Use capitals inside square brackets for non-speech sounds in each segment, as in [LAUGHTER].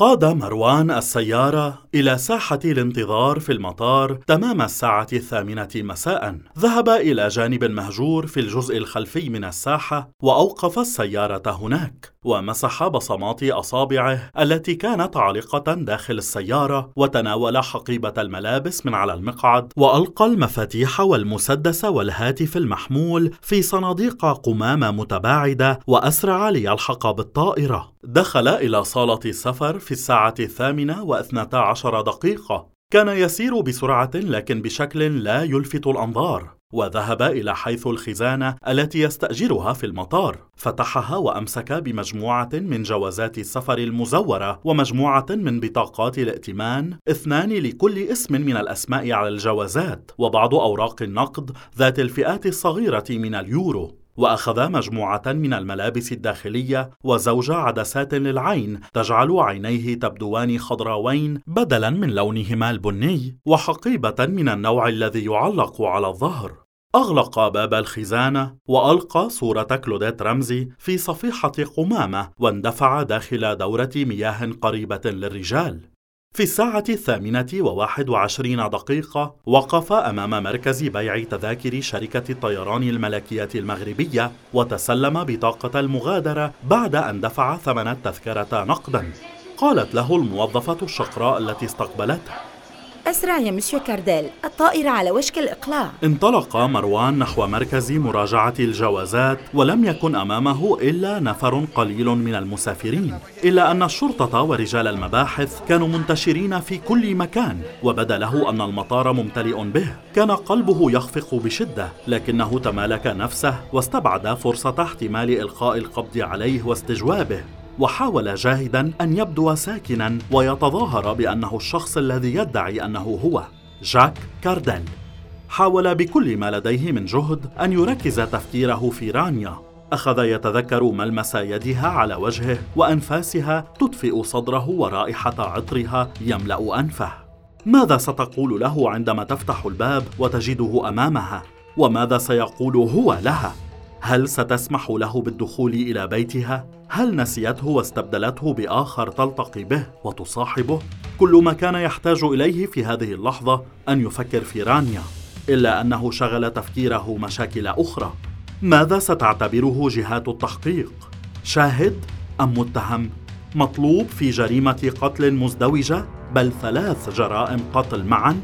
قاد مروان السيارة إلى ساحة الانتظار في المطار تمام الساعة الثامنة مساء. ذهب إلى جانب مهجور في الجزء الخلفي من الساحة وأوقف السيارة هناك، ومسح بصمات أصابعه التي كانت عالقة داخل السيارة، وتناول حقيبة الملابس من على المقعد، وألقى المفاتيح والمسدس والهاتف المحمول في صناديق قمامة متباعدة، وأسرع ليلحق بالطائرة. دخل إلى صالة السفر في الساعة الثامنة واثنتا عشر دقيقة. كان يسير بسرعة لكن بشكل لا يلفت الأنظار وذهب إلى حيث الخزانة التي يستأجرها في المطار. فتحها وأمسك بمجموعة من جوازات السفر المزورة ومجموعة من بطاقات الائتمان اثنان لكل اسم من الأسماء على الجوازات وبعض أوراق النقد ذات الفئات الصغيرة من اليورو. وأخذ مجموعة من الملابس الداخلية وزوج عدسات للعين تجعل عينيه تبدوان خضراوين بدلا من لونهما البني وحقيبة من النوع الذي يعلق على الظهر. أغلق باب الخزانة وألقى صورة كلوديت رمزي في صفيحة قمامة واندفع داخل دورة مياه قريبة للرجال. في الساعة الثامنة وواحد وعشرين دقيقة وقف أمام مركز بيع تذاكر شركة الطيران الملكية المغربية وتسلم بطاقة المغادرة بعد أن دفع ثمن التذكرة نقدا. قالت له الموظفة الشقراء التي استقبلته أسرع يا مسيو كارديل الطائرة على وشك الإقلاع. انطلق مروان نحو مركز مراجعة الجوازات ولم يكن أمامه إلا نفر قليل من المسافرين إلا أن الشرطة ورجال المباحث كانوا منتشرين في كل مكان وبدأ له أن المطار ممتلئ به. كان قلبه يخفق بشدة لكنه تمالك نفسه واستبعد فرصة احتمال إلقاء القبض عليه واستجوابه. وحاول جاهدا أن يبدو ساكنا ويتظاهر بأنه الشخص الذي يدعي أنه هو جاك كارديل حاول بكل ما لديه من جهد أن يركز تفكيره في رانيا. أخذ يتذكر ملمس يدها على وجهه وأنفاسها تطفئ صدره ورائحة عطرها يملأ أنفه. ماذا ستقول له عندما تفتح الباب وتجده أمامها؟ وماذا سيقول هو لها؟ هل ستسمح له بالدخول إلى بيتها؟ هل نسيته واستبدلته بآخر تلتقي به وتصاحبه؟ كل ما كان يحتاج إليه في هذه اللحظة أن يفكر في رانيا إلا أنه شغل تفكيره مشاكل أخرى. ماذا ستعتبره جهات التحقيق؟ شاهد أم متهم؟ مطلوب في جريمة قتل مزدوجة؟ بل ثلاث جرائم قتل معا؟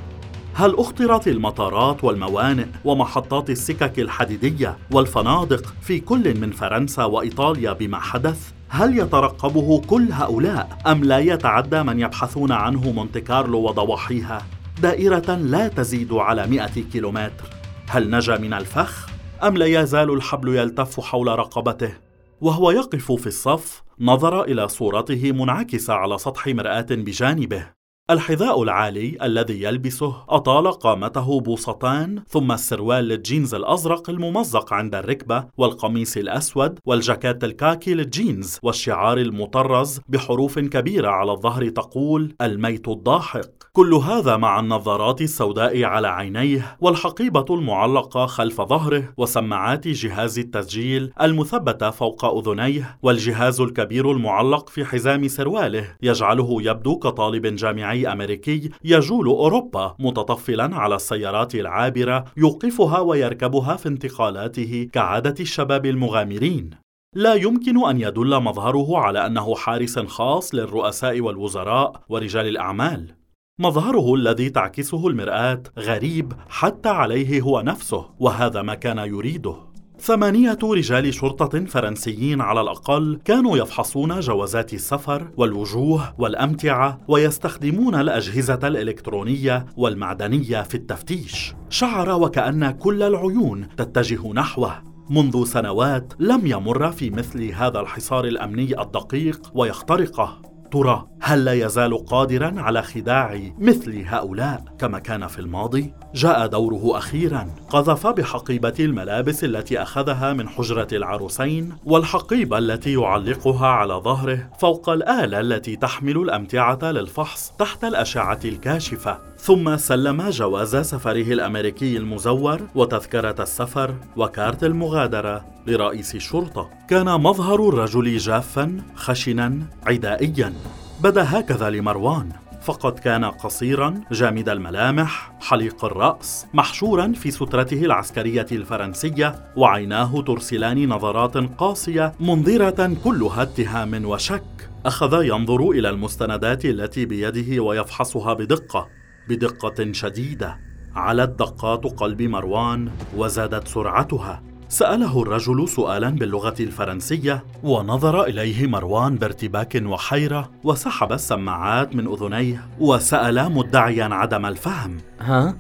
هل اخترت المطارات والموانئ ومحطات السكك الحديدية والفنادق في كل من فرنسا وإيطاليا بما حدث؟ هل يترقبه كل هؤلاء أم لا يتعدى من يبحثون عنه مونte كارلو وضواحيها؟ دائرة لا تزيد على مئة كيلومتر. هل نجا من الفخ؟ أم لا يزال الحبل يلتف حول رقبته؟ وهو يقف في الصف نظر إلى صورته منعكسة على سطح مرآة بجانبه. الحذاء العالي الذي يلبسه أطال قامته بوصتان ثم السروال الجينز الأزرق الممزق عند الركبة والقميص الأسود والجاكيت الكاكي للجينز والشعار المطرز بحروف كبيرة على الظهر تقول الميت الضاحك كل هذا مع النظارات السوداء على عينيه والحقيبة المعلقة خلف ظهره وسماعات جهاز التسجيل المثبتة فوق أذنيه والجهاز الكبير المعلق في حزام سرواله يجعله يبدو كطالب جامعي صناعي أمريكي يجول أوروبا متطفلا على السيارات العابرة يوقفها ويركبها في انتقالاته كعادة الشباب المغامرين. لا يمكن أن يدل مظهره على أنه حارس خاص للرؤساء والوزراء ورجال الأعمال. مظهره الذي تعكسه المرآة غريب حتى عليه هو نفسه وهذا ما كان يريده. ثمانية رجال شرطة فرنسيين على الأقل كانوا يفحصون جوازات السفر والوجوه والأمتعة ويستخدمون الأجهزة الإلكترونية والمعدنية في التفتيش. شعر وكأن كل العيون تتجه نحوه. منذ سنوات لم يمر في مثل هذا الحصار الأمني الدقيق ويخترقه. ترى هل لا يزال قادرا على خداع مثل هؤلاء كما كان في الماضي؟ جاء دوره أخيرا قذف بحقيبة الملابس التي أخذها من حجرة العروسين والحقيبة التي يعلقها على ظهره فوق الآلة التي تحمل الأمتعة للفحص تحت الأشعة الكاشفة. ثم سلم جواز سفره الأمريكي المزور وتذكرة السفر وكارت المغادرة. لرئيس الشرطة. كان مظهر الرجل جافا خشنا عدائيا. بدا هكذا لمروان. فقد كان قصيرا جامد الملامح حليق الرأس محشورا في سترته العسكرية الفرنسية وعيناه ترسلان نظرات قاسية منذرة كلها اتهام وشك. أخذ ينظر إلى المستندات التي بيده ويفحصها بدقة بدقة شديدة. علت دقات قلب مروان وزادت سرعتها. سأله الرجل سؤالا باللغة الفرنسية ونظر إليه مروان بارتباك وحيرة وسحب السماعات من أذنيه وسأل مدعيا عدم الفهم ها؟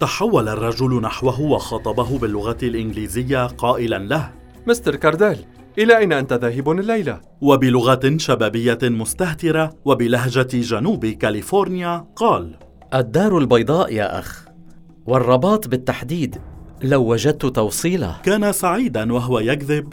تحول الرجل نحوه وخاطبه باللغة الإنجليزية قائلا له مستر كارديل إلى أين أنت ذاهب الليلة؟ وبلغة شبابية مستهترة وبلهجة جنوب كاليفورنيا قال الدار البيضاء يا أخ والرباط بالتحديد لو وجدت توصيله كان سعيدا وهو يكذب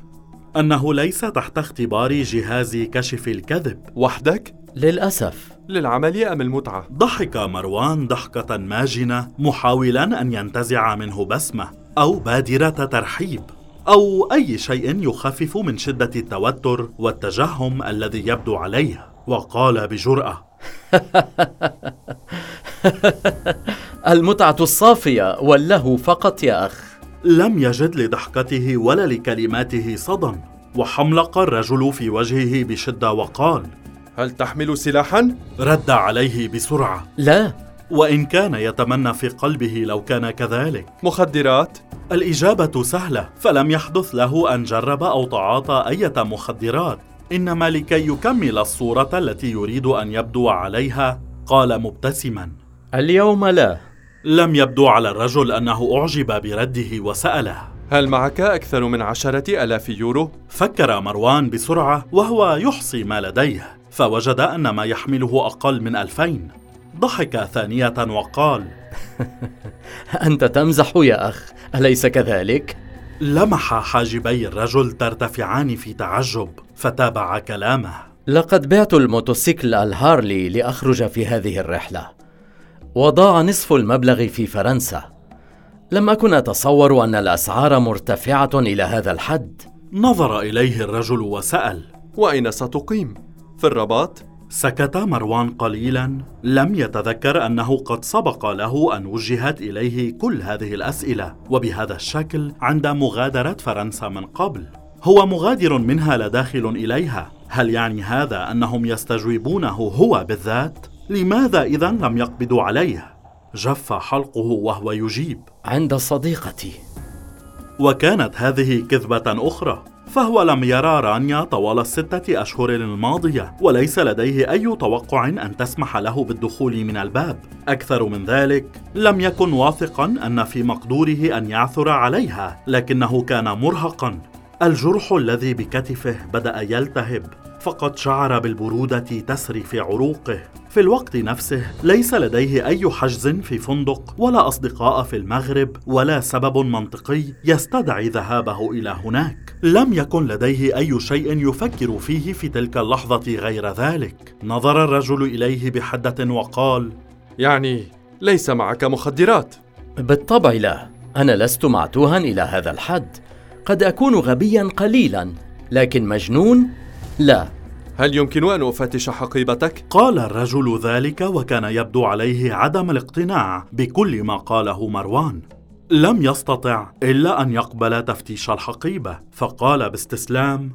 أنه ليس تحت اختبار جهاز كشف الكذب. وحدك؟ للأسف. للعمل أم المتعة؟ ضحك مروان ضحكة ماجنة محاولا أن ينتزع منه بسمة أو بادرة ترحيب أو أي شيء يخفف من شدة التوتر والتجهم الذي يبدو عليه. وقال بجرأة. [LAUGHS] المتعة الصافية واللهو فقط يا أخ. لم يجد لضحكته ولا لكلماته صدى وحملق الرجل في وجهه بشدة وقال هل تحمل سلاحا؟ رد عليه بسرعة. لا. وإن كان يتمنى في قلبه لو كان كذلك. مخدرات؟ الإجابة سهلة فلم يحدث له أن جرب أو تعاطى أية مخدرات إنما لكي يكمل الصورة التي يريد أن يبدو عليها قال مبتسما اليوم لا. لم يبدو على الرجل أنه أعجب برده وسأله هل معك أكثر من عشرة ألاف يورو؟ فكر مروان بسرعة وهو يحصي ما لديه فوجد أن ما يحمله أقل من ألفين ضحك ثانية وقال [LAUGHS] أنت تمزح يا أخ أليس كذلك؟ لمح حاجبي الرجل ترتفعان في تعجب فتابع كلامه لقد بعت الموتوسيكل الهارلي لأخرج في هذه الرحلة وضاع نصف المبلغ في فرنسا. لم أكن أتصور أن الأسعار مرتفعة إلى هذا الحد. نظر إليه الرجل وسأل وأين ستقيم؟ في الرباط؟ سكت مروان قليلا. لم يتذكر أنه قد سبق له أن وجهت إليه كل هذه الأسئلة. وبهذا الشكل عند مغادرة فرنسا من قبل هو مغادر منها لا داخل إليها. هل يعني هذا أنهم يستجوبونه هو بالذات؟ لماذا إذا لم يقبضوا عليه جف حلقه وهو يجيب. عند صديقتي. وكانت هذه كذبة أخرى فهو لم يرى رانيا طوال الستة أشهر الماضية وليس لديه أي توقع أن تسمح له بالدخول من الباب. أكثر من ذلك لم يكن واثقا أن في مقدوره أن يعثر عليها لكنه كان مرهقا. الجرح الذي بكتفه بدأ يلتهب. فقد شعر بالبرودة تسري في عروقه. في الوقت نفسه ليس لديه أي حجز في فندق ولا أصدقاء في المغرب ولا سبب منطقي يستدعي ذهابه إلى هناك. لم يكن لديه أي شيء يفكر فيه في تلك اللحظة غير ذلك. نظر الرجل إليه بحدة وقال يعني ليس معك مخدرات. بالطبع لا. أنا لست معتوها إلى هذا الحد. قد أكون غبيا قليلا لكن مجنون لا. هل يمكن أن أفتش حقيبتك؟ قال الرجل ذلك وكان يبدو عليه عدم الاقتناع بكل ما قاله مروان. لم يستطع إلا أن يقبل تفتيش الحقيبة فقال باستسلام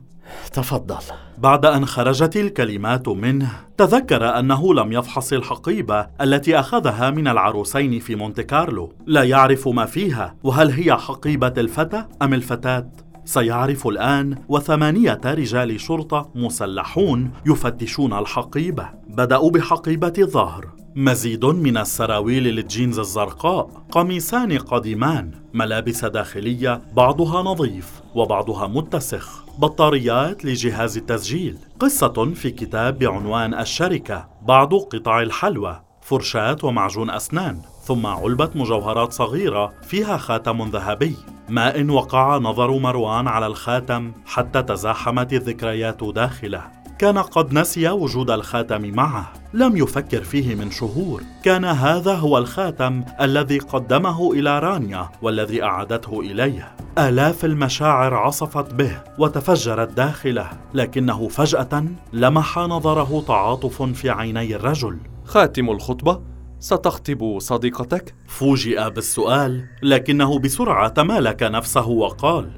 تفضل. بعد أن خرجت الكلمات منه تذكر أنه لم يفحص الحقيبة التي أخذها من العروسين في مونte كارلو لا يعرف ما فيها وهل هي حقيبة الفتى أم الفتاة؟ سيعرف الآن وثمانية رجال شرطة مسلحون يفتشون الحقيبة. بدأوا بحقيبة الظهر. مزيد من السراويل للجينز الزرقاء قميصان قديمان ملابس داخلية بعضها نظيف وبعضها متسخ. بطاريات لجهاز التسجيل. قصة في كتاب بعنوان الشركة بعض قطع الحلوى. فرشاة ومعجون أسنان. ثم علبة مجوهرات صغيرة فيها خاتم ذهبي. ما إن وقع نظر مروان على الخاتم حتى تزاحمت الذكريات داخله. كان قد نسي وجود الخاتم معه. لم يفكر فيه من شهور. كان هذا هو الخاتم الذي قدمه إلى رانيا والذي أعادته إليه. آلاف المشاعر عصفت به وتفجرت داخله لكنه فجأة لمح نظره تعاطف في عيني الرجل. خاتم الخطبة؟ ستخطب صديقتك؟ فوجئ بالسؤال لكنه بسرعة تمالك نفسه وقال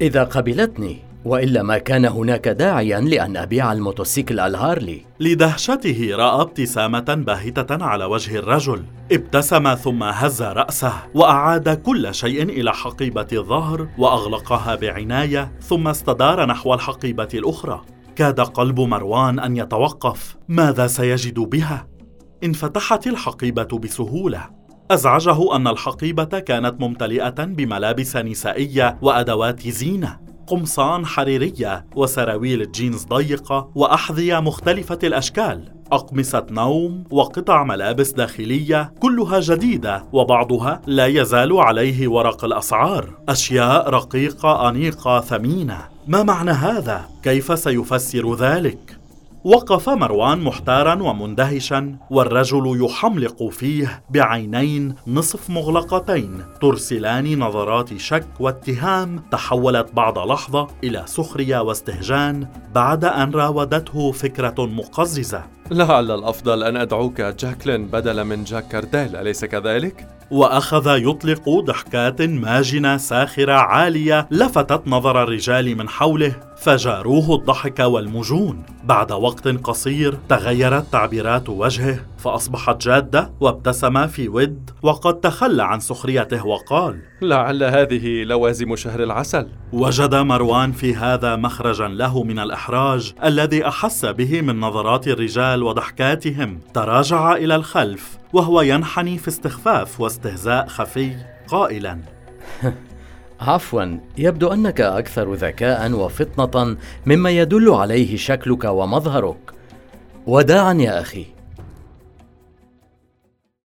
إذا قبلتني والا ما كان هناك داعيا لأن أبيع الموتوسيكل الهارلي. لدهشته رأى ابتسامة باهتة على وجه الرجل. ابتسم ثم هز رأسه وأعاد كل شيء إلى حقيبة الظهر وأغلقها بعناية ثم استدار نحو الحقيبة الأخرى. كاد قلب مروان أن يتوقف ماذا سيجد بها؟ انفتحت الحقيبة بسهولة أزعجه أن الحقيبة كانت ممتلئة بملابس نسائية وأدوات زينة قمصان حريرية وسراويل جينز ضيقة وأحذية مختلفة الأشكال أقمصة نوم وقطع ملابس داخلية كلها جديدة وبعضها لا يزال عليه ورق الأسعار أشياء رقيقة أنيقة ثمينة ما معنى هذا؟ كيف سيفسر ذلك؟ وقف مروان محتارا ومندهشا والرجل يحملق فيه بعينين نصف مغلقتين. ترسلان نظرات شك واتهام. تحولت بعد لحظة إلى سخرية واستهجان بعد أن راودته فكرة مقززة. لعل الأفضل أن أدعوك جاكلين بدلا من جاك كارديل أليس كذلك؟ وأخذ يطلق ضحكات ماجنة ساخرة عالية لفتت نظر الرجال من حوله. فجاروه الضحك والمجون. بعد وقت قصير تغيرت تعبيرات وجهه فأصبحت جادة وابتسم في ود وقد تخلى عن سخريته وقال لعل هذه لوازم شهر العسل. وجد مروان في هذا مخرجا له من الإحراج الذي أحس به من نظرات الرجال وضحكاتهم. تراجع إلى الخلف وهو ينحني في استخفاف واستهزاء خفي. قائلا [LAUGHS] عفوا يبدو أنك أكثر ذكاء وفطنة مما يدل عليه شكلك ومظهرك. وداعا يا أخي.